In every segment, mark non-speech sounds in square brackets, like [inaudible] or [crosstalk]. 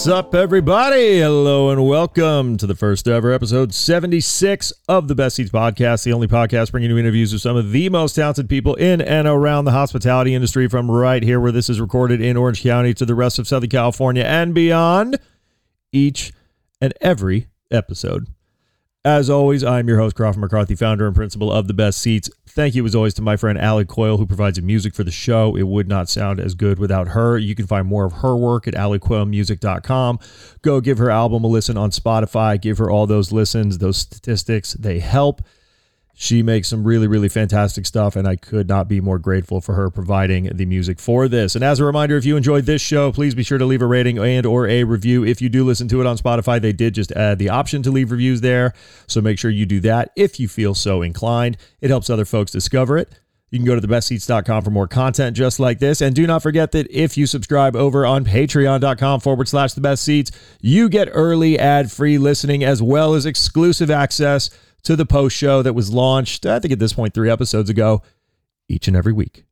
What's up, everybody? Hello and welcome to the first ever episode 76 of the Best Ceats Podcast, the only podcast bringing you interviews with some of the most talented people in and around the hospitality industry from right here where this is recorded in Orange County to the rest of Southern California and beyond each and every episode. As always, I'm your host, Crawford McCarthy, founder and principal of The Best Ceats. Thank you, as always, to my friend Ali Coyle, who provides the music for the show. It would not sound as good without her. You can find more of her work at alliecoylemusic.com. Go give her album a listen on Spotify. Give her all those listens, those statistics. They help. She makes some really, really fantastic stuff, and I could not be more grateful for her providing the music for this. And as a reminder, if you enjoyed this show, please be sure to leave a rating and or a review. If you do listen to it on Spotify, they did just add the option to leave reviews there, so make sure you do that if you feel so inclined. It helps other folks discover it. You can go to thebestceats.com for more content just like this. And do not forget that if you subscribe over on patreon.com forward slash the best ceats, you get early ad free listening as well as exclusive access to the post show that was launched, I think at this point, three episodes ago, each and every week.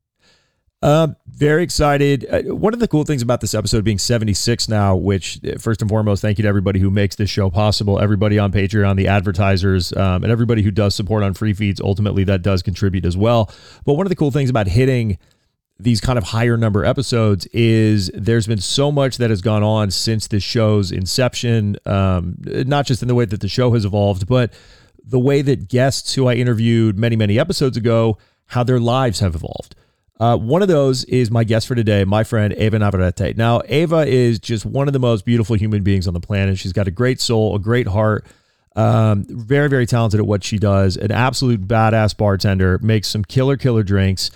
Uh, very excited. Uh, one of the cool things about this episode being 76 now, which uh, first and foremost, thank you to everybody who makes this show possible, everybody on Patreon, the advertisers, um, and everybody who does support on free feeds. Ultimately, that does contribute as well. But one of the cool things about hitting these kind of higher number episodes is there's been so much that has gone on since the show's inception, um, not just in the way that the show has evolved, but the way that guests who I interviewed many, many episodes ago, how their lives have evolved. Uh, one of those is my guest for today, my friend Ava Navarrete. Now, Eva is just one of the most beautiful human beings on the planet. She's got a great soul, a great heart, um, very, very talented at what she does, an absolute badass bartender, makes some killer, killer drinks.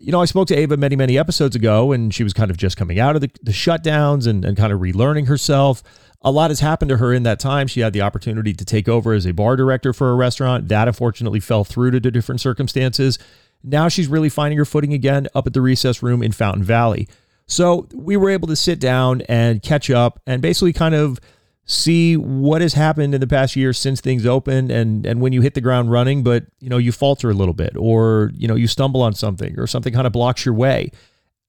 You know, I spoke to Ava many, many episodes ago, and she was kind of just coming out of the, the shutdowns and, and kind of relearning herself a lot has happened to her in that time. She had the opportunity to take over as a bar director for a restaurant. That unfortunately fell through to different circumstances. Now she's really finding her footing again up at the recess room in Fountain Valley. So we were able to sit down and catch up and basically kind of see what has happened in the past year since things opened and and when you hit the ground running but you know you falter a little bit or you know you stumble on something or something kind of blocks your way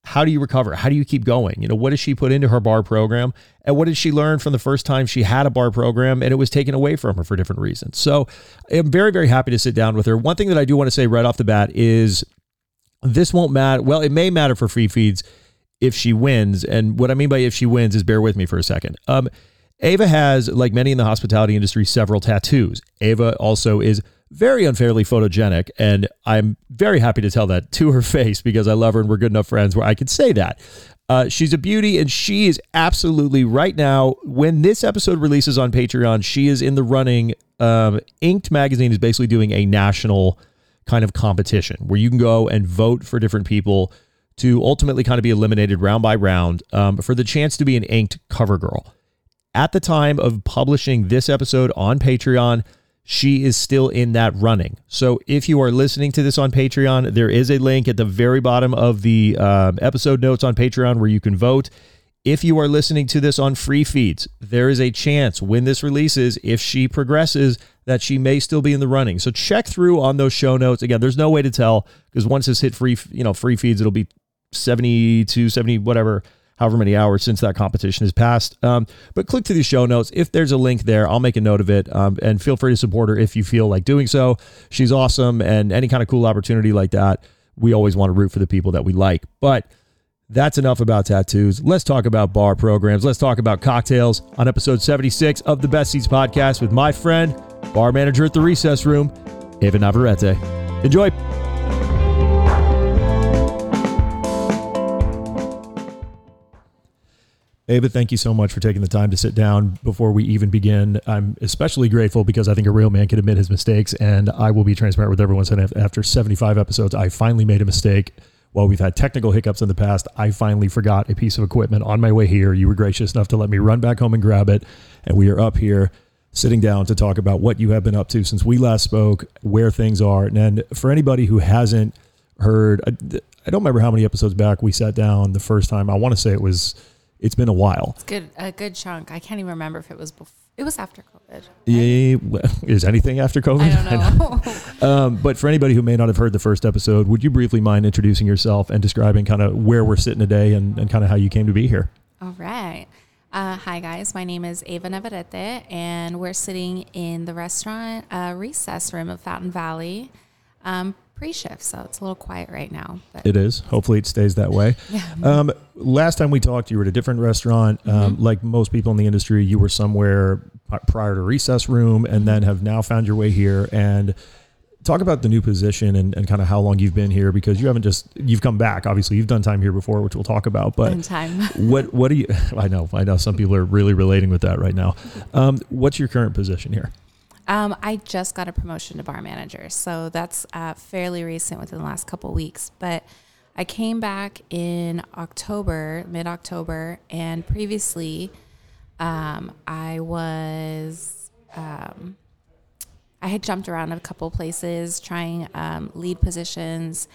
how do you recover? How do you keep going? You know, what does she put into her bar program? And what did she learn from the first time she had a bar program and it was taken away from her for different reasons? So I'm very, very happy to sit down with her. One thing that I do want to say right off the bat is this won't matter. Well, it may matter for free feeds if she wins. And what I mean by if she wins is bear with me for a second. Um, Ava has, like many in the hospitality industry, several tattoos. Ava also is very unfairly photogenic. And I'm very happy to tell that to her [laughs] face because I love her and we're good enough friends where I can say that. Uh, she's a beauty and she is absolutely right now. When this episode releases on Patreon, she is in the running. Um, Inked Magazine is basically doing a national kind of competition where you can go and vote for different people to ultimately kind of be eliminated round by round um, for the chance to be an inked cover girl. At the time of publishing this episode on Patreon, she is still in that running. So if you are listening to this on Patreon, there is a link at the very bottom of the um, episode notes on Patreon where you can vote. If you are listening to this on free feeds, there is a chance when this releases, if she progresses, that she may still be in the running. So check through on those show notes. Again, there's no way to tell because once this hit free, you know, free feeds, it'll be 72, 70, whatever however many hours since that competition has passed. Um, but click to the show notes. If there's a link there, I'll make a note of it. Um, and feel free to support her if you feel like doing so. She's awesome. And any kind of cool opportunity like that, we always want to root for the people that we like. But that's enough about tattoos. Let's talk about bar programs. Let's talk about cocktails on episode 76 of the Best Ceats podcast with my friend, bar manager at the recess room, Ava Navarrete. Enjoy. Ava, thank you so much for taking the time to sit down before we even begin. I'm especially grateful because I think a real man can admit his mistakes, and I will be transparent with everyone. Saying after 75 episodes, I finally made a mistake. While we've had technical hiccups in the past, I finally forgot a piece of equipment on my way here. You were gracious enough to let me run back home and grab it, and we are up here sitting down to talk about what you have been up to since we last spoke, where things are, and for anybody who hasn't heard, I don't remember how many episodes back we sat down the first time. I want to say it was it's been a while. It's good, a good chunk. I can't even remember if it was before. It was after COVID. Yeah, well, [laughs] is anything after COVID? I don't [laughs] know. [laughs] Um, but for anybody who may not have heard the first episode, would you briefly mind introducing yourself and describing kind of where we're sitting today and, and kind of how you came to be here? All right. Uh, hi, guys. My name is Ava Navarrete, and we're sitting in the restaurant uh, recess room of Fountain Valley. Um, pre-shift, so it's a little quiet right now. But It is. Hopefully, it stays that way. [laughs] Um, last time we talked, you were at a different restaurant. Um, Like most people in the industry, you were somewhere prior to recess room, and then have now found your way here. And talk about the new position and, and kind of how long you've been here, because you haven't just you've come back. Obviously, you've done time here before, which we'll talk about. But [laughs] what what do you? [laughs] I know, I know. Some people are really relating with that right now. Um, what's your current position here? Um, I just got a promotion to bar manager, so that's uh, fairly recent within the last couple weeks. But I came back in October, mid October, and previously um, I was um, I had jumped around a couple places trying um, lead positions,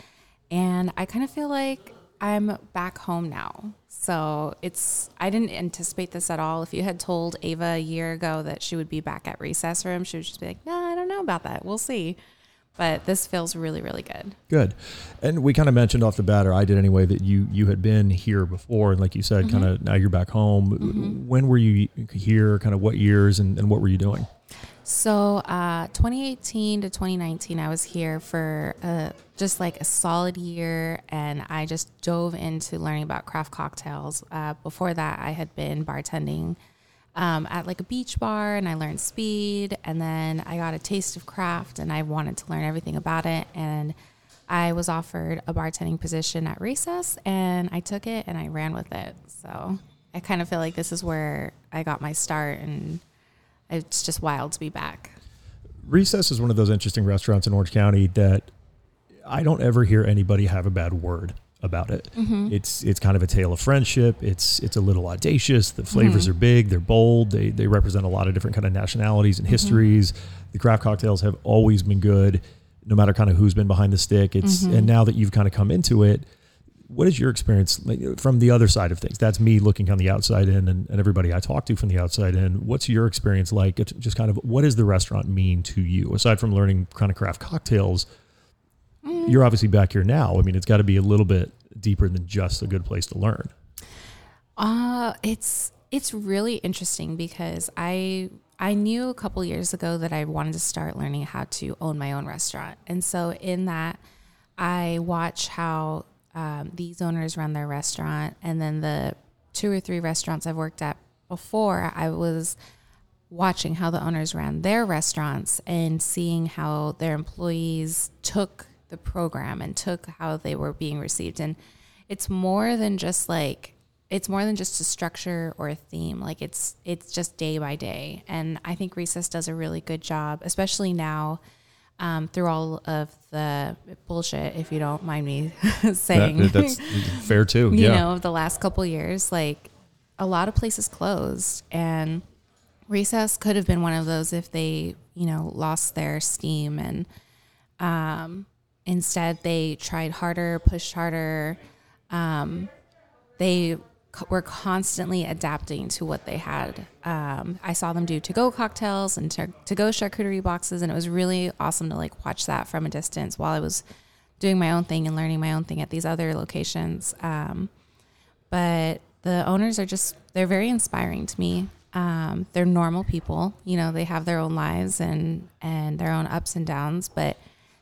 and I kind of feel like I'm back home now. So it's I didn't anticipate this at all. If you had told Ava a year ago that she would be back at recess room, she would just be like, "No, I don't know about that. We'll see." But this feels really, really good. Good. And we kind of mentioned off the bat, or I did anyway, that you you had been here before, and like you said, kind of mm-hmm. now you're back home. Mm-hmm. When were you here? Kind of what years, and, and what were you doing? So, uh, 2018 to 2019, I was here for uh, just like a solid year, and I just dove into learning about craft cocktails. Uh, before that, I had been bartending um, at like a beach bar, and I learned speed, and then I got a taste of craft, and I wanted to learn everything about it, and I was offered a bartending position at Recess, and I took it and I ran with it. So I kind of feel like this is where I got my start, and it's just wild to be back. Recess is one of those interesting restaurants in Orange County that I don't ever hear anybody have a bad word about it. Mm-hmm. It's it's kind of a tale of friendship. It's it's a little audacious. The flavors mm-hmm. are big. They're bold. They they represent a lot of different kind of nationalities and mm-hmm. histories. The craft cocktails have always been good, no matter kind of who's been behind the stick. It's and now that you've kind of come into it, what is your experience like, from the other side of things? That's me looking on the outside in, and, and everybody I talk to from the outside in. What's your experience like? It's just kind of what does the restaurant mean to you aside from learning kind of craft cocktails? You're obviously back here now. I mean, it's got to be a little bit deeper than just a good place to learn. Uh, it's it's really interesting because I I knew a couple years ago that I wanted to start learning how to own my own restaurant, and so in that, I watch how um, these owners run their restaurant, and then the two or three restaurants I've worked at before, I was watching how the owners ran their restaurants and seeing how their employees took the program and took how they were being received. And it's more than just like it's more than just a structure or a theme. Like it's it's just day by day. And i think recess does a really good job especially now um, through all of the bullshit if you don't mind me [laughs] saying That- that's [laughs] fair too. you yeah. know, the last couple years, like a lot of places closed and recess could have been one of those if they, you know, lost their steam and um instead they tried harder, pushed harder. Um they were constantly adapting to what they had. Um, I saw them do to-go cocktails and to- to-go charcuterie boxes, and it was really awesome to like watch that from a distance while I was doing my own thing and learning my own thing at these other locations. Um, but the owners are just they're very inspiring to me. Um, they're normal people, you know, they have their own lives and and their own ups and downs, but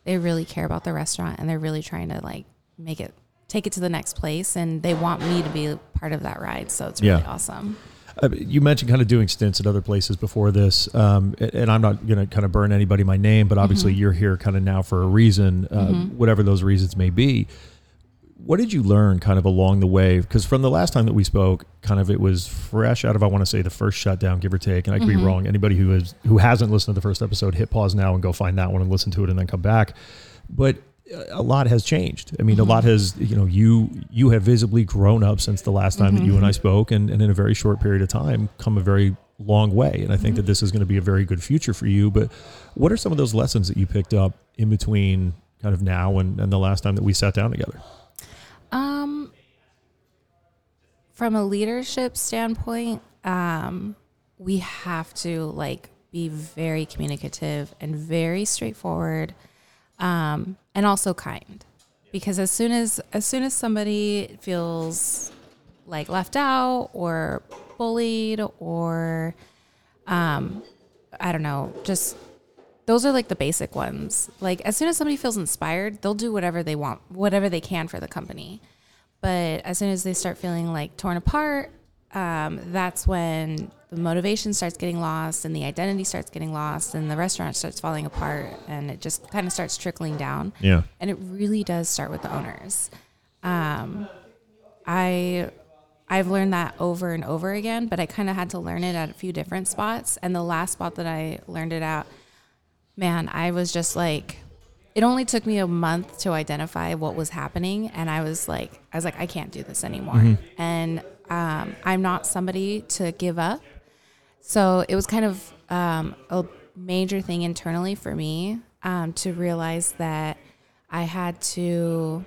they really care about the restaurant and they're really trying to like make it take it to the next place and they want me to be part of that ride. So it's really Yeah. awesome. Uh, you mentioned kind of doing stints at other places before this, um, and I'm not going to kind of burn anybody my name, but obviously Mm-hmm. you're here kind of now for a reason, uh, whatever those reasons may be. what did you learn kind of along the way? Because from the last time that we spoke, kind of it was fresh out of I want to say the first shutdown, give or take. And I could be wrong. Anybody who is who hasn't listened to the first episode, hit pause now and go find that one and listen to it, and then come back. But a lot has changed. I mean, a lot has you know you you have visibly grown up since the last time that you and I spoke, and, and in a very short period of time, come a very long way. And I think that this is going to be a very good future for you. But what are some of those lessons that you picked up in between kind of now and, and the last time that we sat down together? Um, from a leadership standpoint, um, we have to like be very communicative and very straightforward, um, and also kind. Because as soon as as soon as somebody feels like left out or bullied or um, I don't know, just those are like the basic ones. Like as soon as somebody feels inspired, they'll do whatever they want, whatever they can for the company. But as soon as they start feeling like torn apart, um, that's when the motivation starts getting lost and the identity starts getting lost and the restaurant starts falling apart and it just kind of starts trickling down. Yeah. And it really does start with the owners. Um, I I've learned that over and over again, but I kind of had to learn it at a few different spots. And the last spot that I learned it at, man, I was just like, it only took me a month to identify what was happening, and I was like, I was like, I can't do this anymore. And um, I'm not somebody to give up. So it was kind of um, a major thing internally for me um, to realize that I had to,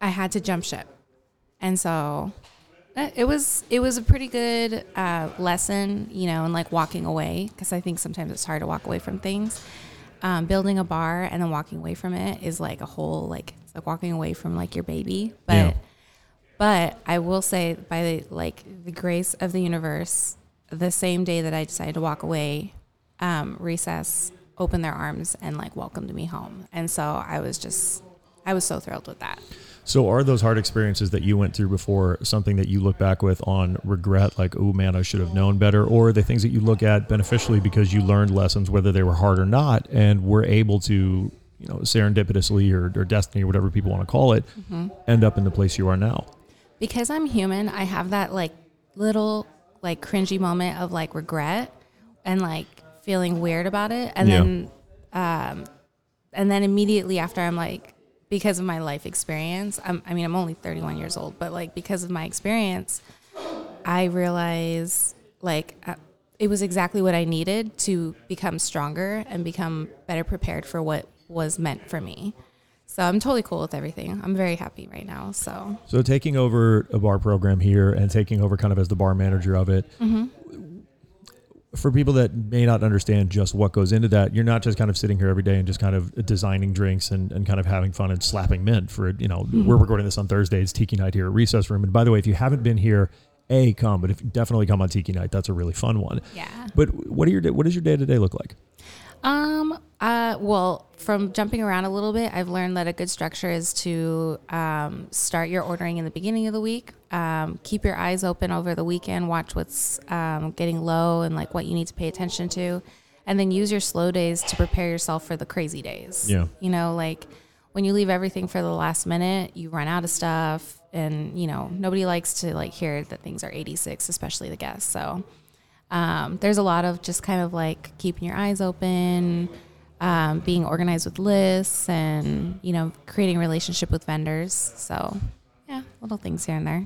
I had to jump ship, and so uh, it was it was a pretty good uh, lesson, you know, and like walking away because I think sometimes it's hard to walk away from things. Um, building a bar and then walking away from it is like a whole like it's like walking away from like your baby, but. Yeah. But I will say, by the, like the grace of the universe, the same day that I decided to walk away, um, Recess opened their arms and like welcomed me home, and so I was just, I was so thrilled with that. So, are those hard experiences that you went through before something that you look back with on regret, like, oh man, I should have known better? Or are they things that you look at beneficially because you learned lessons, whether they were hard or not, and were able to, you know, serendipitously or, or destiny or whatever people want to call it, end up in the place you are now? Because I'm human, I have that like little like cringy moment of like regret and like feeling weird about it, and Yeah. then um, and then immediately after, I'm like because of my life experience. I'm, I mean, I'm only 31 years old, but like because of my experience, I realize like uh, it was exactly what I needed to become stronger and become better prepared for what was meant for me. So I'm totally cool with everything. I'm very happy right now. So So, taking over a bar program here and taking over kind of as the bar manager of it, mm-hmm. for people that may not understand just what goes into that, you're not just kind of sitting here every day and just kind of designing drinks and, and kind of having fun and slapping mint for, you know, mm-hmm. we're recording this on Thursday. It's Tiki Night here at Recess Room. And by the way, if you haven't been here, A, come, but if definitely come on Tiki Night, that's a really fun one. yeah. But what are your what does your day to day look like? Um. Uh. Well, from jumping around a little bit, I've learned that a good structure is to um, start your ordering in the beginning of the week. Um, keep your eyes open over the weekend. Watch what's um, getting low and like what you need to pay attention to, and then use your slow days to prepare yourself for the crazy days. Yeah. You know, like when you leave everything for the last minute, you run out of stuff, and you know nobody likes to like hear that things are 86, especially the guests. So um, there's a lot of just kind of like keeping your eyes open, um, being organized with lists, and you know, creating a relationship with vendors. So, yeah, little things here and there.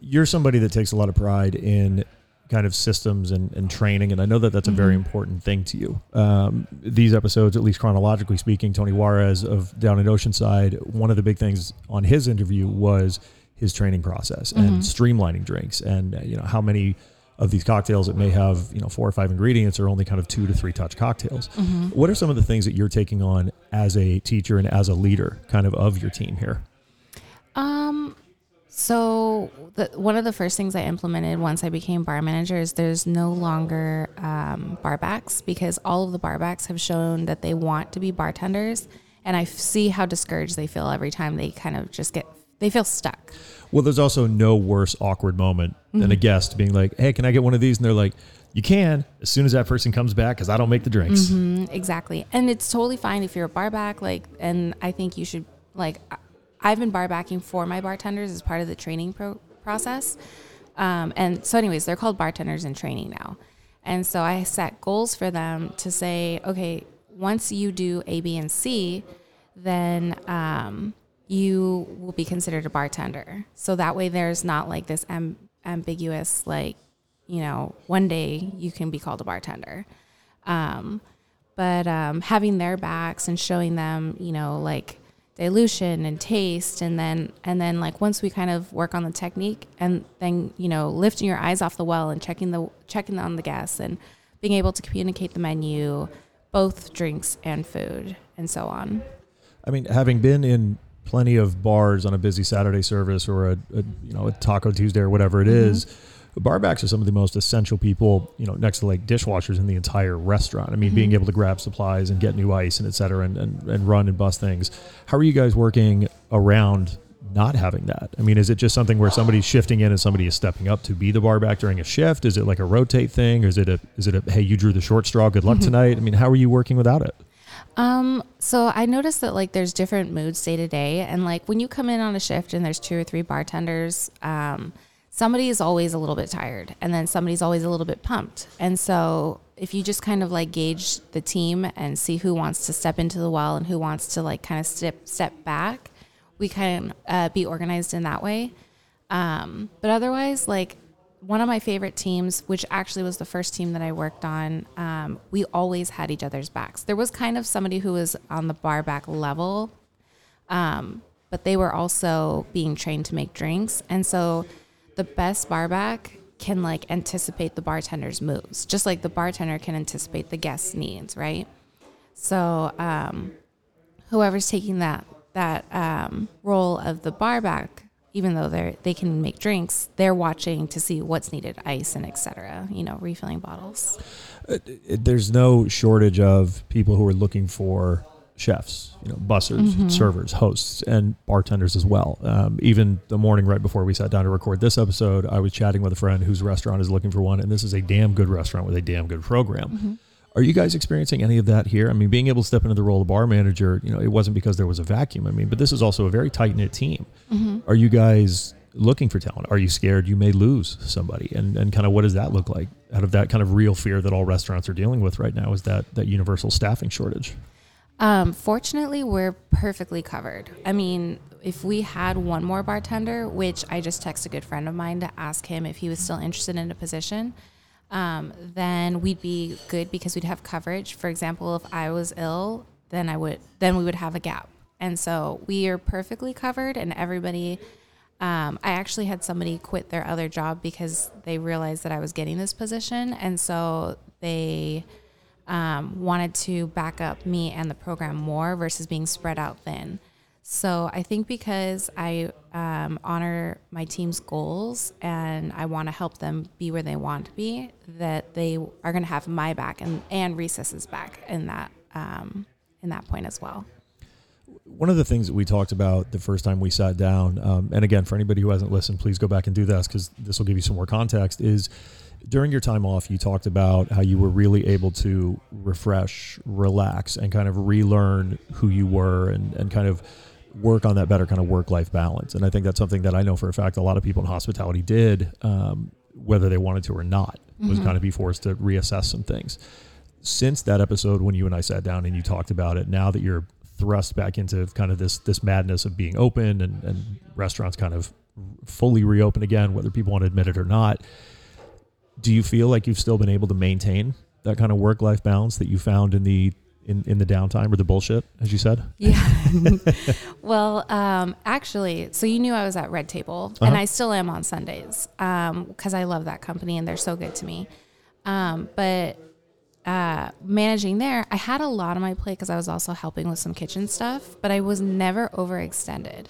you're somebody that takes a lot of pride in kind of systems and, and training, and I know that that's a very important thing to you. Um, these episodes, at least chronologically speaking, Tony Juarez of down in Oceanside, one of the big things on his interview was his training process and streamlining drinks, and you know how many of these cocktails that may have you know four or five ingredients are only kind of two to three touch cocktails. What are some of the things that you're taking on as a teacher and as a leader, kind of of your team here? Um, so the, one of the first things I implemented once I became bar manager is there's no longer um, barbacks because all of the barbacks have shown that they want to be bartenders, and I see how discouraged they feel every time they kind of just get they feel stuck. Well, there's also no worse awkward moment than a guest being like, "Hey, can I get one of these?" And they're like, "You can as soon as that person comes back because I don't make the drinks." Mm, Exactly. And it's totally fine if you're a barback, like, and I think you should, like, I've been bar backing for my bartenders as part of the training pro- process. Um, and so, anyways, they're called bartenders in training now. And so I set goals for them to say, okay, once you do A, B, and C, then um, you will be considered a bartender. So that way there's not like this am- ambiguous, like, you know, one day you can be called a bartender. Um, but um, having their backs and showing them, you know, like dilution and taste and then and then like once we kind of work on the technique and then you know lifting your eyes off the well and checking the checking on the guests and being able to communicate the menu both drinks and food and so on I mean, having been in plenty of bars on a busy Saturday service or a, a you know a Taco Tuesday or whatever it Mm-hmm. is, barbacks are some of the most essential people. You know, next to like dishwashers in the entire restaurant. I mean, Mm-hmm. being able to grab supplies and get new ice and et cetera, and, and and run and bust things. How are you guys working around? Not having that. I mean, is it just something where somebody's shifting in and somebody is stepping up to be the barback during a shift? Is it like a rotate thing? Or is it a is it a hey you drew the short straw? Good Mm-hmm. luck tonight. I mean, how are you working without it? Um, so I noticed that like there's different moods day to day, and like when you come in on a shift and there's two or three bartenders, um, somebody is always a little bit tired, and then somebody's always a little bit pumped. And so if you just kind of like gauge the team and see who wants to step into the well and who wants to like kind of step step back, we can uh, be organized in that way. Um, but otherwise, like one of my favorite teams, which actually was the first team that I worked on, um, we always had each other's backs. There was kind of somebody who was on the bar back level, um, but they were also being trained to make drinks. And so the best bar back can like anticipate the bartender's moves, just like the bartender can anticipate the guest's needs, right? So um, whoever's taking that that um, role of the bar back, even though they they can make drinks, they're watching to see what's needed, ice and etc. You know, refilling bottles. Uh, it- there's no shortage of people who are looking for chefs, you know, bussers, mm-hmm. servers, hosts, and bartenders as well. Um, even the morning right before we sat down to record this episode, I was chatting with a friend whose restaurant is looking for one, and this is a damn good restaurant with a damn good program. Mm-hmm. Are you guys experiencing any of that here? I mean, being able to step into the role of bar manager, you know, it wasn't because there was a vacuum. I mean, but this is also a very tight knit team. Are you guys looking for talent? Are you scared you may lose somebody? And and kind of what does that look like out of that kind of real fear that all restaurants are dealing with right now? Is that that universal staffing shortage? Um, fortunately, we're perfectly covered. I mean, if we had one more bartender, which I just texted a good friend of mine to ask him if he was still interested in a position, um, then we'd be good because we'd have coverage. For example, if I was ill, then I would then we would have a gap, and so we are perfectly covered. And everybody, um, I actually had somebody quit their other job because they realized that I was getting this position, and so they um, wanted to back up me and the program more versus being spread out thin. So I think because I um, honor my team's goals and I want to help them be where they want to be, that they are going to have my back and and Recess's back in that um, in that point as well. One of the things that we talked about the first time we sat down, um, and again, for anybody who hasn't listened, please go back and do this because this will give you some more context. Is during your time off, you talked about how you were really able to refresh, relax, and kind of relearn who you were and, and kind of work on that better kind of work life balance. And I think that's something that I know for a fact a lot of people in hospitality did, um, whether they wanted to or not, was kind of be forced to reassess some things. Since that episode when you and I sat down and you talked about it, now that you're thrust back into kind of this this madness of being open and, and restaurants kind of fully reopen again, whether people want to admit it or not. Do you feel like you've still been able to maintain that kind of work life balance that you found in the in, in the downtime or the bullshit, as you said? Yeah. [laughs] [laughs] well, um, actually, so you knew I was at Red Table, and Uh-huh. I still am on Sundays because I love that company and they're so good to me. Um, but uh, managing there, I had a lot on my plate because I was also helping with some kitchen stuff, but I was never overextended.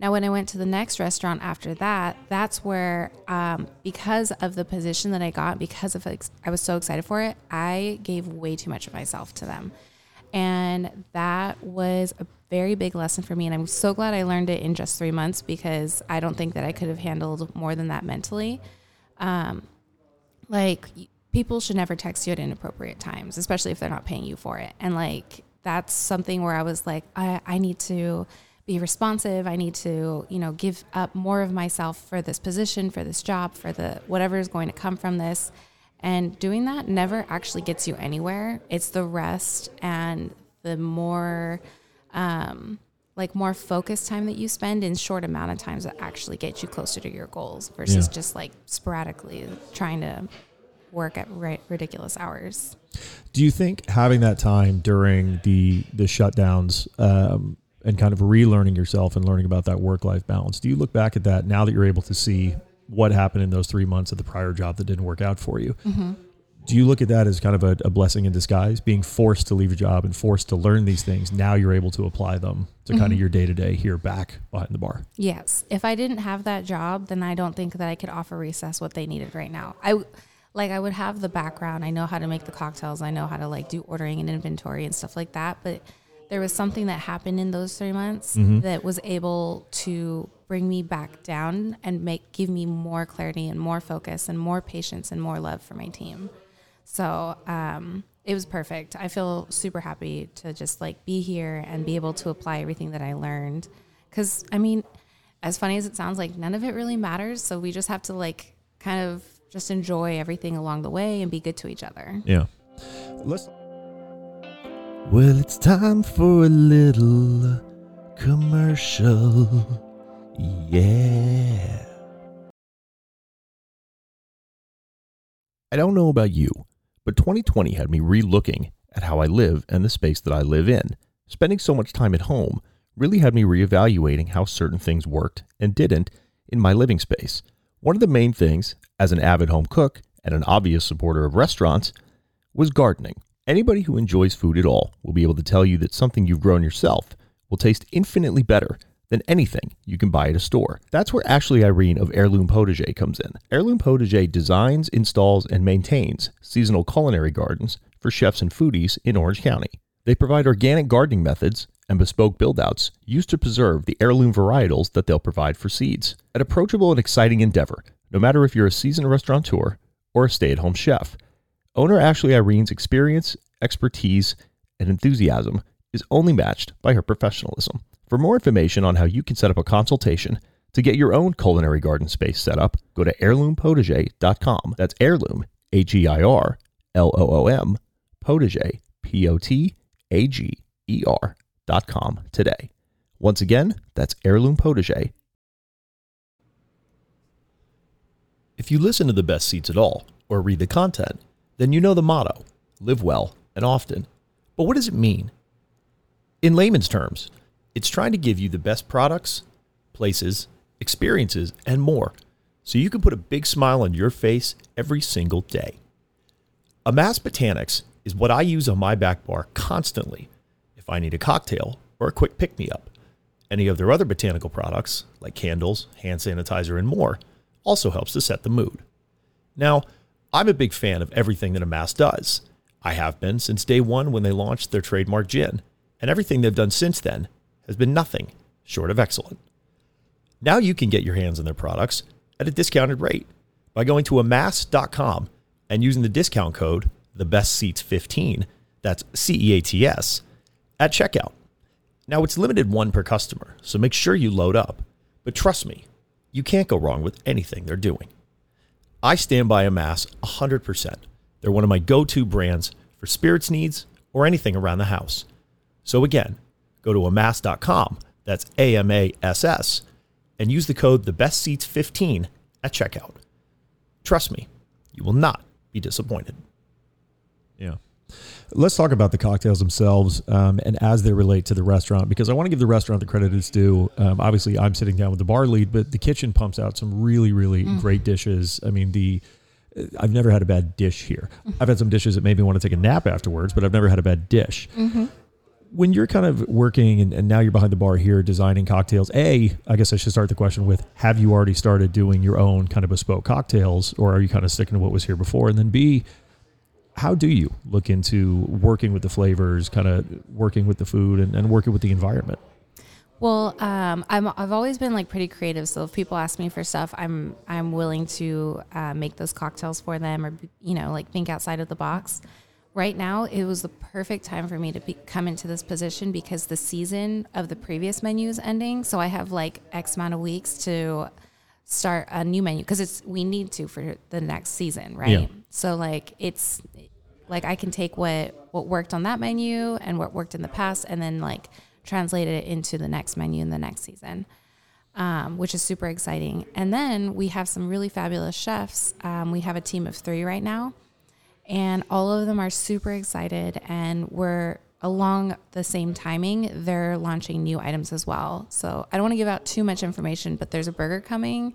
Now, when I went to the next restaurant after that, that's where, um, because of the position that I got, because of ex- I was so excited for it, I gave way too much of myself to them. And that was a very big lesson for me. And I'm so glad I learned it in just three months because I don't think that I could have handled more than that mentally. Um, like, people should never text you at inappropriate times, especially if they're not paying you for it. And like, that's something where I was like, I, I need to be responsive. I need to, you know, give up more of myself for this position, for this job, for the whatever is going to come from this. And doing that never actually gets you anywhere. It's the rest and the more, um, like more focused time that you spend in short amount of times that actually get you closer to your goals versus Yeah. just like sporadically trying to work at ri- ridiculous hours. Do you think having that time during the the shutdowns um, and kind of relearning yourself and learning about that work life balance, do you look back at that now that you're able to see what happened in those three months of the prior job that didn't work out for you? Mm-hmm. Do you look at that as kind of a, a blessing in disguise, being forced to leave a job and forced to learn these things? Now you're able to apply them to kind of mm-hmm. your day to day here back behind the bar. Yes. If I didn't have that job, then I don't think that I could offer Recess what they needed right now. I like I would have the background. I know how to make the cocktails. I know how to like do ordering and inventory and stuff like that. But there was something that happened in those three months that was able to bring me back down and make give me more clarity and more focus and more patience and more love for my team. So um, it was perfect. I feel super happy to just like be here and be able to apply everything that I learned. Because I mean, as funny as it sounds, like none of it really matters. So we just have to like kind of just enjoy everything along the way and be good to each other. Yeah. Let's. Well, it's time for a little commercial. Yeah. I don't know about you, but 2020 had me re-looking at how I live and the space that I live in. Spending so much time at home really had me reevaluating how certain things worked and didn't in my living space. One of the main things, as an avid home cook and an obvious supporter of restaurants, was gardening. Anybody who enjoys food at all will be able to tell you that something you've grown yourself will taste infinitely better than anything you can buy at a store. That's where Ashley Irene of Heirloom Potager comes in. Heirloom Potager designs, installs, and maintains seasonal culinary gardens for chefs and foodies in Orange County. They provide organic gardening methods and bespoke build-outs used to preserve the heirloom varietals that they'll provide for seeds. An approachable and exciting endeavor, no matter if you're a seasoned restaurateur or a stay-at-home chef. Owner Ashley Irene's experience, expertise, and enthusiasm is only matched by her professionalism. For more information on how you can set up a consultation to get your own culinary garden space set up, go to heirloompotager.com. That's heirloom, H E I R L O O M, potager, P O T A G E R dot com today. Once again, that's heirloom potager. If you listen to the best ceats at all or read the content, then you know the motto live well and often. But what does it mean? In layman's terms, it's trying to give you the best products, places, experiences, and more so you can put a big smile on your face every single day. Amass Botanics is what I use on my back bar constantly if I need a cocktail or a quick pick me up. Any of their other botanical products, like candles, hand sanitizer, and more, also helps to set the mood. Now, I'm a big fan of everything that Amass does. I have been since day one when they launched their trademark gin, and everything they've done since then has been nothing short of excellent. Now you can get your hands on their products at a discounted rate by going to amass.com and using the discount code the best ceats 15 that's C E A T S at checkout. Now it's limited one per customer, so make sure you load up. But trust me, you can't go wrong with anything they're doing. I stand by Amass 100%. They're one of my go-to brands for spirits needs or anything around the house. So again, go to amass.com, that's A M A S S, and use the code the best ceats 15 at checkout. Trust me, you will not be disappointed. Yeah. Let's talk about the cocktails themselves um, and as they relate to the restaurant because I want to give the restaurant the credit it's due. Um, obviously, I'm sitting down with the bar lead, but the kitchen pumps out some really, really great dishes. I mean, the I've never had a bad dish here. I've had some dishes that made me want to take a nap afterwards, but I've never had a bad dish. When you're kind of working and, and now you're behind the bar here designing cocktails, A, I guess I should start the question with Have you already started doing your own kind of bespoke cocktails or are you kind of sticking to what was here before? And then B, how do you look into working with the flavors, kind of working with the food and, and working with the environment? Well, um, I'm I've always been like pretty creative. So if people ask me for stuff, I'm I'm willing to uh, make those cocktails for them, or you know, like think outside of the box. right now it was the perfect time for me to be, come into this position because the season of the previous menu is ending. So I have like X amount of weeks to start a new menu because it's we need to for the next season, right? Yeah. So like it's like I can take what what worked on that menu and what worked in the past and then like translate it into the next menu in the next season. Um, which is super exciting. And then we have some really fabulous chefs. Um, we have a team of three right now, and all of them are super excited. And we're along the same timing, they're launching new items as well. So I don't want to give out too much information, but there's a burger coming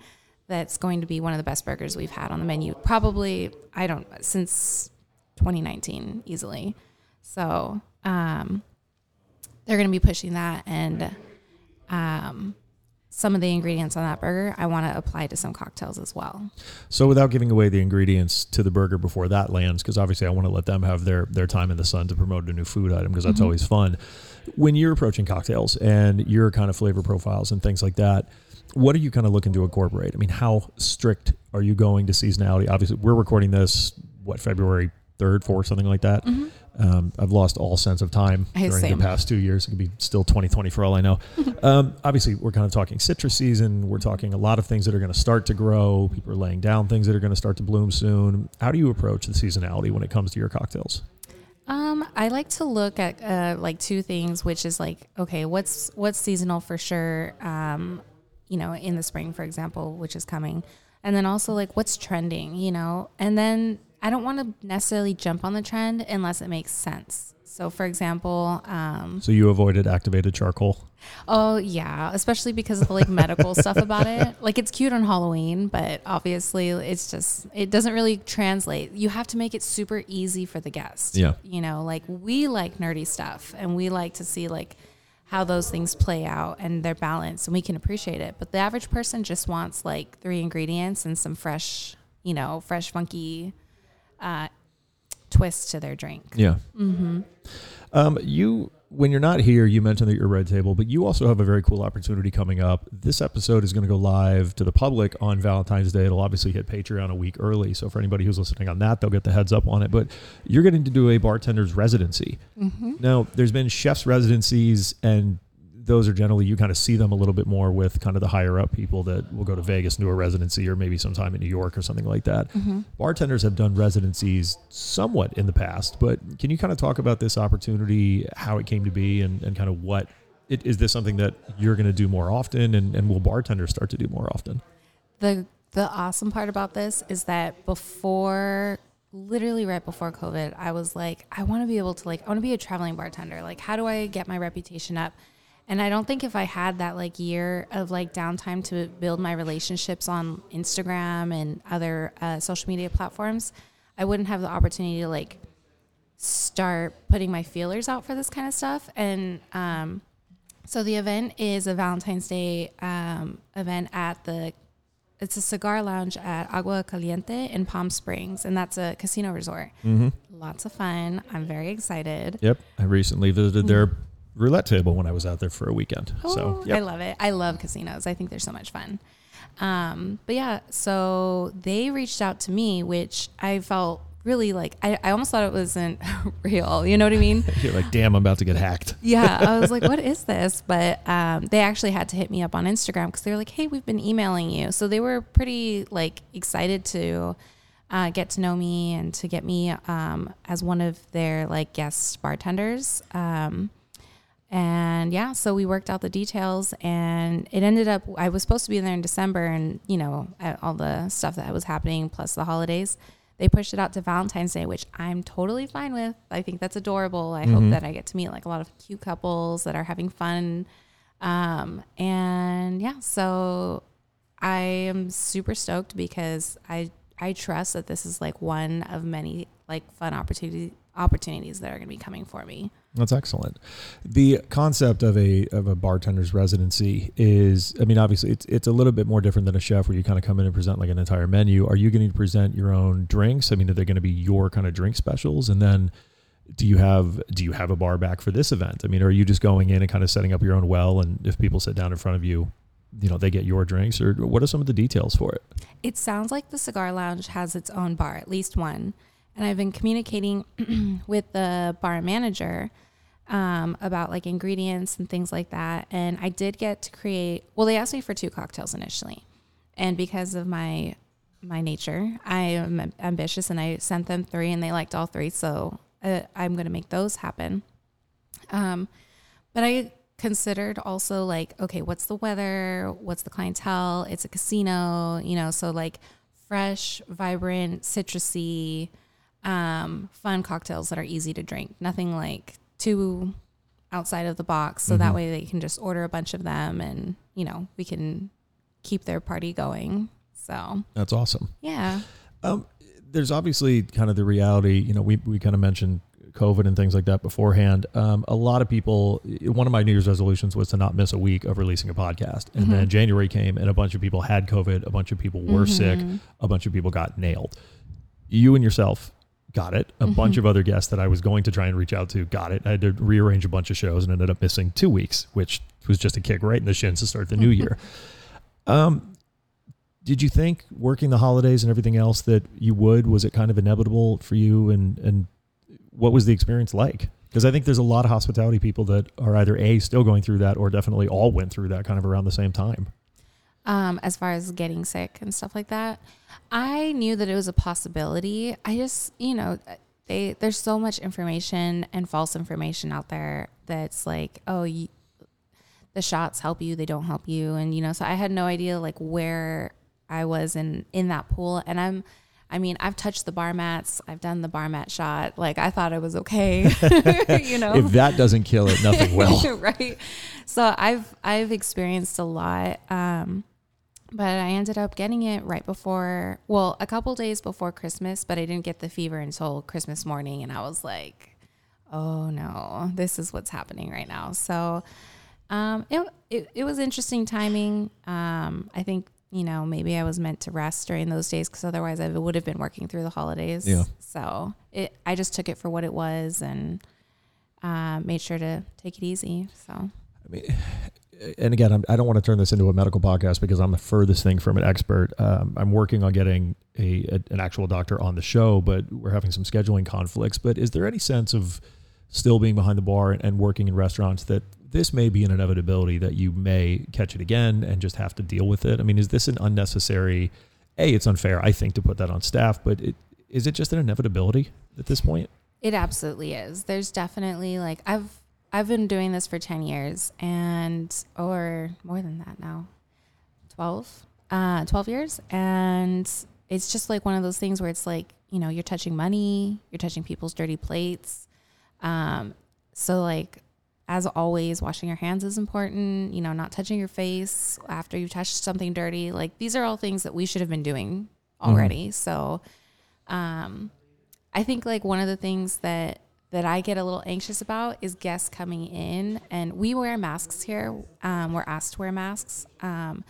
that's going to be one of the best burgers we've had on the menu. Probably, I don't, since 2019, easily. So um, they're going to be pushing that. And um, some of the ingredients on that burger, I want to apply to some cocktails as well. So without giving away the ingredients to the burger before that lands, because obviously I want to let them have their their time in the sun to promote a new food item because that's Mm-hmm. always fun. When you're approaching cocktails and your kind of flavor profiles and things like that, what are you kind of looking to incorporate? I mean, how strict are you going to seasonality? Obviously, we're recording this what February third, fourth, something like that. Um, I've lost all sense of time Hey, during same. the past two years. It could be still 2020 for all I know. [laughs] um, obviously, we're kind of talking citrus season. We're talking a lot of things that are going to start to grow. People are laying down things that are going to start to bloom soon. How do you approach the seasonality when it comes to your cocktails? Um, I like to look at uh, like two things, which is like, okay, what's what's seasonal for sure. Um, you know, in the spring, for example, which is coming, and then also like what's trending. You know, and then I don't want to necessarily jump on the trend unless it makes sense. So, for example, um, So you avoided activated charcoal. oh yeah, especially because of the like medical stuff about it. [laughs] Like it's cute on Halloween, but obviously it's just it doesn't really translate. You have to make it super easy for the guest. Yeah. You know, like we like nerdy stuff and we like to see like how those things play out and their balance and we can appreciate it. But the average person just wants like three ingredients and some fresh, you know, fresh funky uh twist to their drink. Yeah. Mm-hmm. Um, you, when you're not here, you mentioned that you're Red Table, but you also have a very cool opportunity coming up. This episode is going to go live to the public on Valentine's Day. It'll obviously hit Patreon a week early. So for anybody who's listening on that, they'll get the heads up on it. But you're getting to do a bartender's residency. Mm-hmm. Now, there's been chef's residencies, and those are generally you kind of see them a little bit more with kind of the higher up people that will go to Vegas and do a residency or maybe sometime in New York or something like that. Mm-hmm. Bartenders have done residencies somewhat in the past, but can you kind of talk about this opportunity, how it came to be, and, and kind of what it, is this something that you're going to do more often, and, and will bartenders start to do more often? the the awesome part about this is that before literally right before covid i was like i want to be able to like i want to be a traveling bartender like how do i get my reputation up and i don't think if i had that like year of like downtime to build my relationships on instagram and other uh, social media platforms i wouldn't have the opportunity to like start putting my feelers out for this kind of stuff and um so the event is a Valentine's Day um, event at the. It's a cigar lounge at Agua Caliente in Palm Springs, and that's a casino resort. Mm-hmm. Lots of fun. I'm very excited. Yep, I recently visited their roulette table when I was out there for a weekend. so Oh, yep. I love it. I love casinos. I think they're so much fun. Um, but yeah, so they reached out to me, which I felt really like I, I almost thought it wasn't [laughs] real. You know what I mean? [laughs] you're like, damn, I'm about to get hacked. [laughs] yeah, I was like, what is this? But um, they actually had to hit me up on Instagram because they were like, hey, we've been emailing you. So they were pretty like excited to uh, get to know me and to get me um, as one of their like guest bartenders. Um, and yeah, so we worked out the details and it ended up, I was supposed to be in there in December and, you know, all the stuff that was happening plus the holidays. They pushed it out to Valentine's Day, which I'm totally fine with. I think that's adorable. I hope that I get to meet like a lot of cute couples that are having fun. Um, and yeah, so I am super stoked because I I trust that this is like one of many like fun opportunity opportunities that are going to be coming for me. That's excellent. The concept of a of a bartender's residency is, I mean, obviously it's it's a little bit more different than a chef where you kind of come in and present like an entire menu. Are you going to present your own drinks? I mean, are they going to be your kind of drink specials? And then do you have do you have a bar back for this event? I mean, are you just going in and kind of setting up your own well and if people sit down in front of you, you know, they get your drinks or what are some of the details for it? It sounds like the cigar lounge has its own bar, at least one. And I've been communicating [clears throat] with the bar manager um, about like ingredients and things like that. And I did get to create. Well, they asked me for two cocktails initially, and because of my my nature, I am ambitious, and I sent them three, and they liked all three. So uh, I'm going to make those happen. Um, but I considered also like, okay, what's the weather? What's the clientele? It's a casino, you know, so like fresh, vibrant, citrusy, um, fun cocktails that are easy to drink. Nothing like too outside of the box. So mm-hmm. that way they can just order a bunch of them and, you know, we can keep their party going. So that's awesome. Yeah. Um, there's obviously kind of the reality, you know, we, we kind of mentioned COVID and things like that beforehand. Um, a lot of people, one of my New Year's resolutions was to not miss a week of releasing a podcast. And mm-hmm. then January came and a bunch of people had COVID, a bunch of people were mm-hmm. sick, a bunch of people got nailed. You and yourself got it. A mm-hmm. bunch of other guests that I was going to try and reach out to got it. I had to rearrange a bunch of shows and ended up missing two weeks, which was just a kick right in the shins to start the new year. Um, did you think working the holidays and everything else that you would? Was it kind of inevitable for you? And and what was the experience like? Because I think there's a lot of hospitality people that are either a still going through that or definitely all went through that kind of around the same time um, as far as getting sick and stuff like that. I knew that it was a possibility. I just, you know, they there's so much information and false information out there that's like, oh, you, the shots help you, they don't help you, and you know, so I had no idea like where I was in in that pool, and I'm. I mean, I've touched the bar mats. I've done the bar mat shot. Like I thought it was okay. [laughs] you know, if that doesn't kill it, nothing will. [laughs] right. So I've I've experienced a lot. Um, but I ended up getting it right before, well, a couple days before Christmas, but I didn't get the fever until Christmas morning. And I was like, oh no, this is what's happening right now. So um, it, it, it was interesting timing. Um, I think, you know, maybe I was meant to rest during those days because otherwise I would have been working through the holidays. Yeah. So it, I just took it for what it was and uh, made sure to take it easy. So. I mean, and again, I'm, I do not want to turn this into a medical podcast because I'm the furthest thing from an expert. Um, I'm working on getting a, a, an actual doctor on the show, but we're having some scheduling conflicts. But is there any sense of still being behind the bar and, working in restaurants that this may be an inevitability that you may catch it again and just have to deal with it? I mean, is this an unnecessary? A, it's unfair, I think, to put that on staff, but it, is it just an inevitability at this point? It absolutely is. There's definitely like I've I've been doing this for 10 years and, or more than that now, 12, uh, 12 years. And it's just like one of those things where it's like, you know, you're touching money, you're touching people's dirty plates. Um, so like, as always, washing your hands is important, you know, not touching your face after you've touched something dirty. Like these are all things that we should have been doing already. Mm-hmm. So, um, I think like one of the things that that I get a little anxious about is guests coming in, and we wear masks here. Um, we're asked to wear masks, um,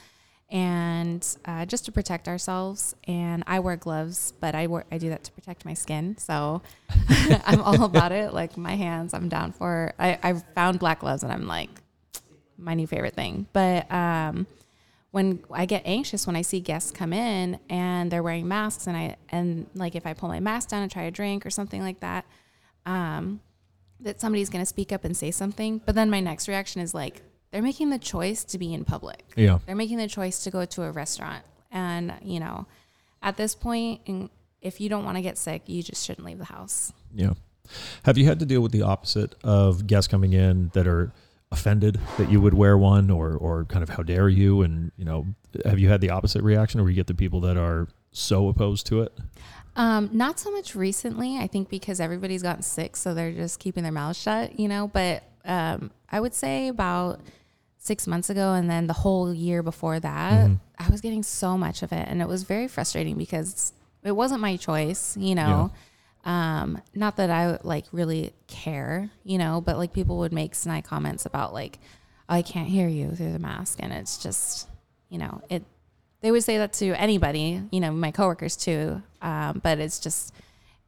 and uh, just to protect ourselves. And I wear gloves, but I wear I do that to protect my skin. So [laughs] I'm all about it. Like my hands, I'm down for. I I found black gloves, and I'm like my new favorite thing. But um, when I get anxious when I see guests come in and they're wearing masks, and I and like if I pull my mask down and try a drink or something like that um, that somebody's going to speak up and say something. But then my next reaction is like, they're making the choice to be in public. Yeah. They're making the choice to go to a restaurant. And, you know, at this point, if you don't want to get sick, you just shouldn't leave the house. Yeah. Have you had to deal with the opposite of guests coming in that are offended that you would wear one or, or kind of how dare you? And, you know, have you had the opposite reaction or you get the people that are so opposed to it? Um, not so much recently. I think because everybody's gotten sick, so they're just keeping their mouths shut, you know. But um, I would say about six months ago, and then the whole year before that, mm-hmm. I was getting so much of it, and it was very frustrating because it wasn't my choice, you know. Yeah. Um, not that I like really care, you know, but like people would make snide comments about like, oh, I can't hear you through the mask, and it's just, you know, it they would say that to anybody, you know, my coworkers too. Um, but it's just,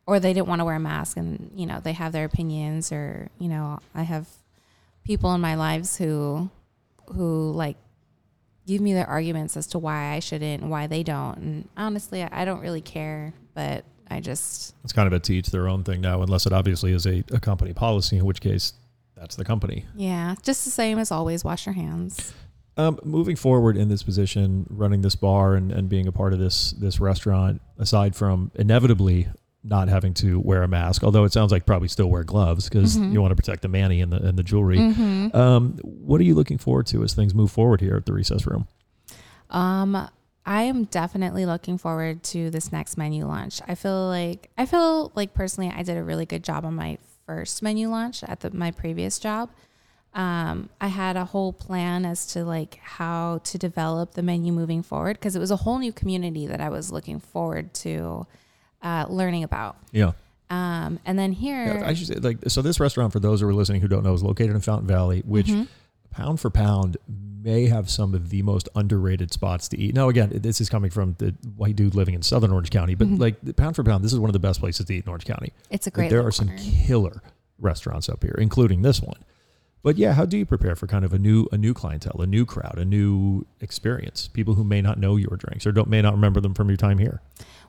or they didn't want to wear a mask and, you know, they have their opinions or, you know, I have people in my lives who, who like give me their arguments as to why I shouldn't and why they don't. And honestly, I don't really care, but, I just It's kind of a teach their own thing now, unless it obviously is a, a company policy, in which case that's the company. yeah, just the same as always. Wash your hands. Um, moving forward in this position, running this bar and, and being a part of this this restaurant, aside from inevitably not having to wear a mask, although it sounds like probably still wear gloves because Mhm. you want to protect the manny and the and the jewelry. Mhm. Um, what are you looking forward to as things move forward here at the recess room? Um, I am definitely looking forward to this next menu launch. I feel like I feel like personally I did a really good job on my first menu launch at the, my previous job. Um, I had a whole plan as to like how to develop the menu moving forward because it was a whole new community that I was looking forward to uh, learning about. Yeah. Um, and then here, Yeah, I should say, like, so this restaurant, for those who are listening who don't know, is located in Fountain Valley, which Mhm. pound for pound may have some of the most underrated spots to eat. Now, again, this is coming from the white dude living in Southern Orange County, but Mhm. like pound for pound, this is one of the best places to eat in Orange County. it's a Like, great. there are some corner. killer restaurants up here, including this one. But yeah, how do you prepare for kind of a new a new clientele, a new crowd, a new experience? People who may not know your drinks or don't may not remember them from your time here.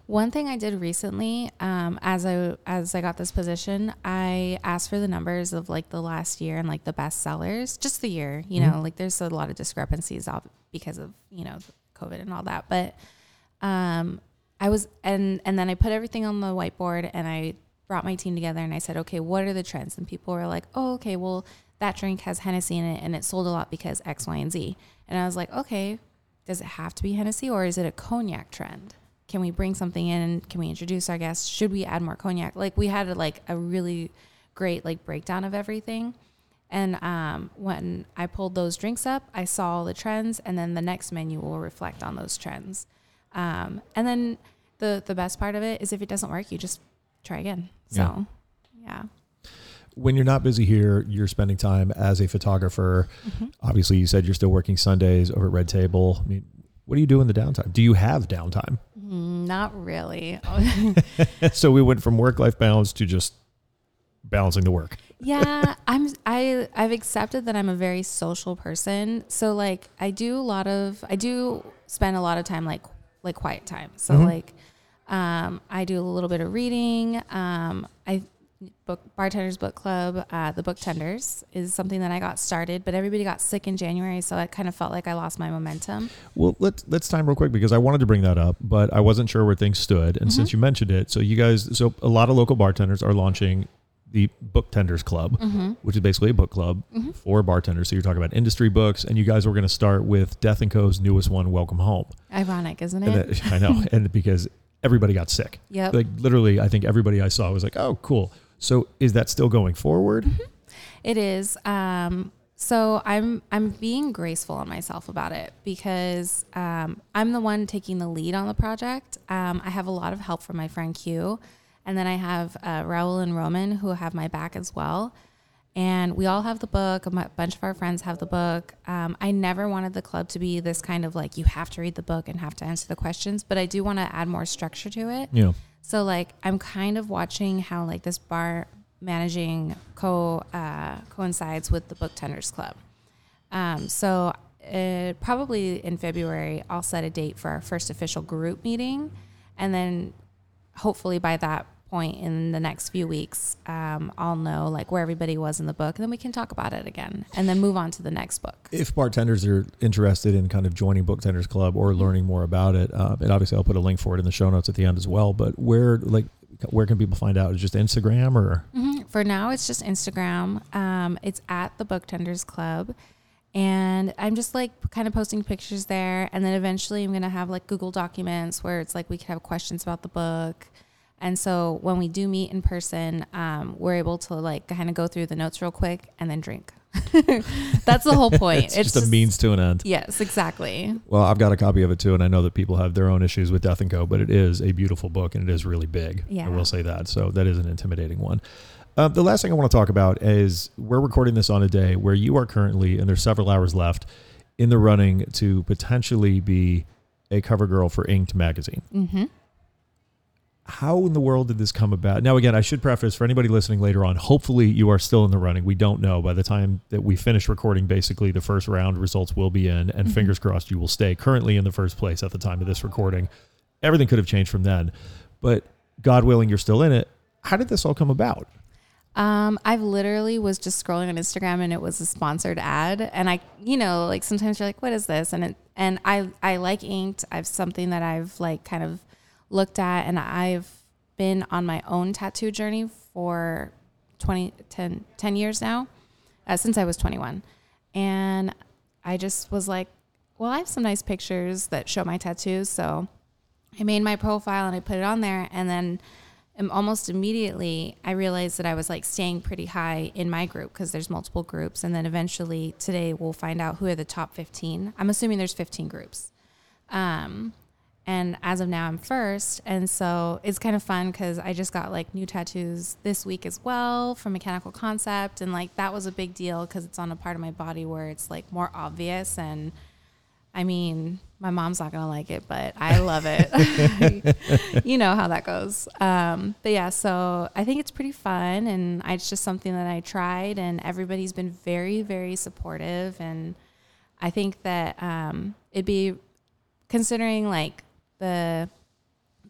One thing I did recently, um, as I as I got this position, I asked for the numbers of like the last year and like the best sellers, just the year. You know, like there's a lot of discrepancies because of you know COVID and all that. But um, I was and and then I put everything on the whiteboard and I brought my team together and I said, okay, what are the trends? And people were like, oh, okay, well that drink has Hennessy in it and it sold a lot because X, Y, and Z. And I was like, okay, does it have to be Hennessy or is it a cognac trend? Can we bring something in? Can we introduce our guests? Should we add more cognac? Like we had a, like a really great like breakdown of everything. And um, when I pulled those drinks up, I saw all the trends, and then the next menu will reflect on those trends. Um, and then the the best part of it is if it doesn't work, you just try again. So, yeah. When you're not busy here, you're spending time as a photographer. Obviously, you said you're still working Sundays over at Red Table. I mean, what do you do in the downtime? Do you have downtime? Mm, Not really. [laughs] [laughs] so we went from work life balance to just balancing the work. yeah [laughs] i'm i i've accepted that i'm a very social person so like i do a lot of i do spend a lot of time like like quiet time so Mhm. like um i do a little bit of reading um i book bartenders book club uh the book tenders is something that i got started but everybody got sick in january so i kind of felt like i lost my momentum Well, let's let's time real quick because I wanted to bring that up, but I wasn't sure where things stood. And mm-hmm. since you mentioned it, so you guys, so a lot of local bartenders are launching the Book Tenders Club, mm-hmm. which is basically a book club mm-hmm. for bartenders. So you're talking about industry books, and you guys were going to start with Death and Co.'s newest one, Welcome Home. ironic isn't it that- [laughs] I know, and because everybody got sick, yeah like literally, I think everybody I saw was like, "Oh, cool." So is that still going forward? It is. Um, so I'm I'm being graceful on myself about it because um, I'm the one taking the lead on the project. Um, I have a lot of help from my friend Q, and then I have uh, Raul and Roman who have my back as well. And we all have the book. A bunch of our friends have the book. Um, I never wanted the club to be this kind of like you have to read the book and have to answer the questions, but I do want to add more structure to it. Yeah. So like I'm kind of watching how like this bar managing co uh, coincides with the book tenders club. Um, so uh, probably in February I'll set a date for our first official group meeting, and then hopefully by that point in the next few weeks um, I'll know like where everybody was in the book, and then we can talk about it again, and then move on to the next book. if bartenders are interested in kind of joining Book Tenders Club or learning more about it, uh, and obviously I'll put a link for it in the show notes at the end as well. But where, like, where can people find out? Is just Instagram or? Mhm. For now, it's just Instagram. Um, it's at the Book Tenders Club. And I'm just like kind of posting pictures there. And then eventually I'm going to have like Google Documents where it's like we could have questions about the book. And so when we do meet in person, um, we're able to like kind of go through the notes real quick and then drink. [laughs] That's the whole [laughs] point. It's, just, a means to an end. Yes, exactly. Well, I've got a copy of it too, and I know that people have their own issues with Death and Co. But it is a beautiful book, and it is really big. Yeah. I will say that. So that is an intimidating one. Uh, the last thing I want to talk about is we're recording this on a day where you are currently, and there's several hours left, in the running to potentially be a cover girl for Inked magazine. hmm how in the world did this come about? Now, again, I should preface for anybody listening later on. Hopefully, you are still in the running. We don't know. By the time that we finish recording, basically the first round results will be in, and fingers crossed you will stay currently in the first place at the time of this recording. Everything could have changed from then. But God willing, you're still in it. How did this all come about? Um, I've literally was just scrolling on Instagram and it was a sponsored ad, and I, you know, like sometimes you're like, what is this? And it, and I, I like inked. I've something that I've like kind of looked at, and I've been on my own tattoo journey for 20, 10, 10 years now, uh, since I was 21, and I just was like, well, I have some nice pictures that show my tattoos, so I made my profile and I put it on there, and then um, almost immediately I realized that I was like staying pretty high in my group because there's multiple groups. And then eventually today we'll find out who are the top 15. I'm assuming there's 15 groups. Um, and as of now, I'm first. And so it's kind of fun because I just got like new tattoos this week as well from Mechanical Concept. And like that was a big deal because it's on a part of my body where it's like more obvious and I mean, my mom's not gonna like it, but I love it. [laughs] you know how that goes. Um, but yeah, so I think it's pretty fun, and it's just something that I tried, and everybody's been very, very supportive, and I think that um, it'd be considering like the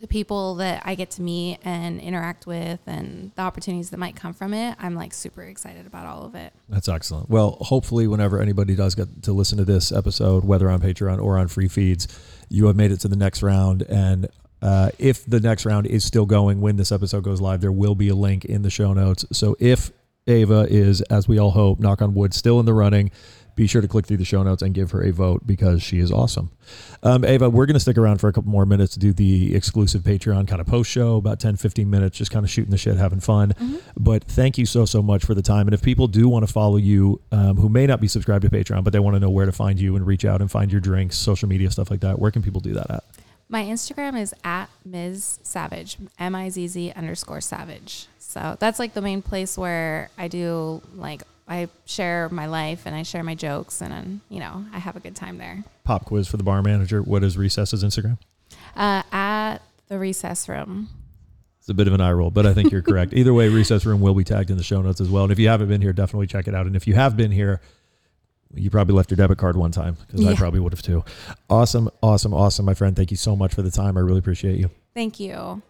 the people that I get to meet and interact with and the opportunities that might come from it, I'm like super excited about all of it. That's excellent. Well, hopefully, whenever anybody does get to listen to this episode, whether on Patreon or on free feeds, you have made it to the next round. And uh, if the next round is still going when this episode goes live, there will be a link in the show notes. So if Ava is, as we all hope, knock on wood, still in the running, be sure to click through the show notes and give her a vote because she is awesome. Um, Ava, we're going to stick around for a couple more minutes to do the exclusive Patreon kind of post show, about 10, 15 minutes, just kind of shooting the shit, having fun. Mm-hmm. But thank you so, so much for the time. And if people do want to follow you um, who may not be subscribed to Patreon, but they want to know where to find you and reach out and find your drinks, social media, stuff like that, where can people do that at? My Instagram is at Ms. Savage, M I Z Z underscore Savage. So that's like the main place where I do like I share my life and I share my jokes and you know I have a good time there. Pop quiz for the bar manager. What is Recess's Instagram? Uh, at the recess room. It's a bit of an eye roll, but I think you're correct. [laughs] Either way, recess room will be tagged in the show notes as well. And if you haven't been here, definitely check it out. And if you have been here, you probably left your debit card one time because yeah. I probably would have too. Awesome, awesome, awesome, my friend. Thank you so much for the time. I really appreciate you. Thank you.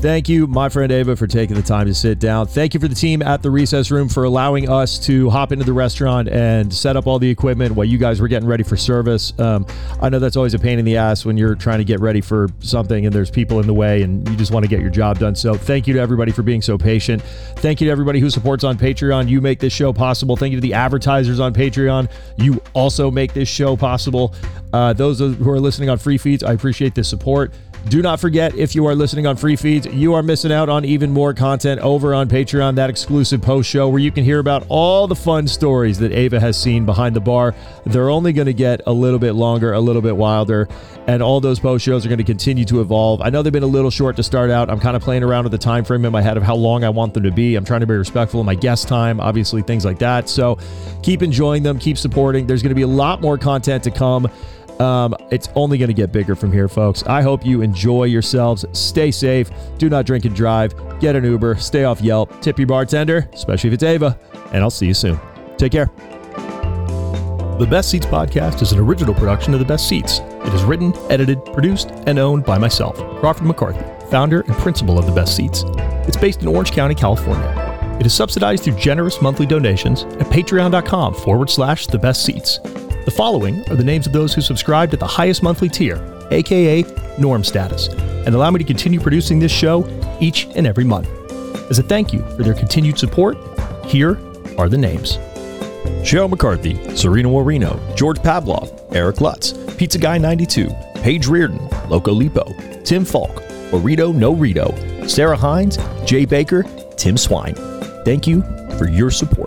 Thank you, my friend Ava, for taking the time to sit down. Thank you for the team at the recess room for allowing us to hop into the restaurant and set up all the equipment while you guys were getting ready for service. Um, I know that's always a pain in the ass when you're trying to get ready for something and there's people in the way and you just want to get your job done. So, thank you to everybody for being so patient. Thank you to everybody who supports on Patreon. You make this show possible. Thank you to the advertisers on Patreon. You also make this show possible. Uh, those who are listening on free feeds, I appreciate the support. Do not forget, if you are listening on free feeds, you are missing out on even more content over on Patreon, that exclusive post show where you can hear about all the fun stories that Ava has seen behind the bar. They're only going to get a little bit longer, a little bit wilder, and all those post shows are going to continue to evolve. I know they've been a little short to start out. I'm kind of playing around with the time frame in my head of how long I want them to be. I'm trying to be respectful of my guest time, obviously, things like that. So keep enjoying them, keep supporting. There's going to be a lot more content to come. Um, it's only going to get bigger from here, folks. I hope you enjoy yourselves. Stay safe. Do not drink and drive. Get an Uber. Stay off Yelp. Tip your bartender, especially if it's Ava. And I'll see you soon. Take care. The Best Ceats podcast is an original production of The Best Ceats. It is written, edited, produced, and owned by myself, Crawford McCarthy, founder and principal of The Best Ceats. It's based in Orange County, California. It is subsidized through generous monthly donations at patreon.com forward slash the best ceats. The following are the names of those who subscribed at the highest monthly tier, aka norm status, and allow me to continue producing this show each and every month. As a thank you for their continued support, here are the names. Cheryl McCarthy, Serena Warino, George Pavlov, Eric Lutz, Pizza Guy 92, Paige Reardon, Loco Lipo, Tim Falk, Orito No Rito, Sarah Hines, Jay Baker, Tim Swine. Thank you for your support.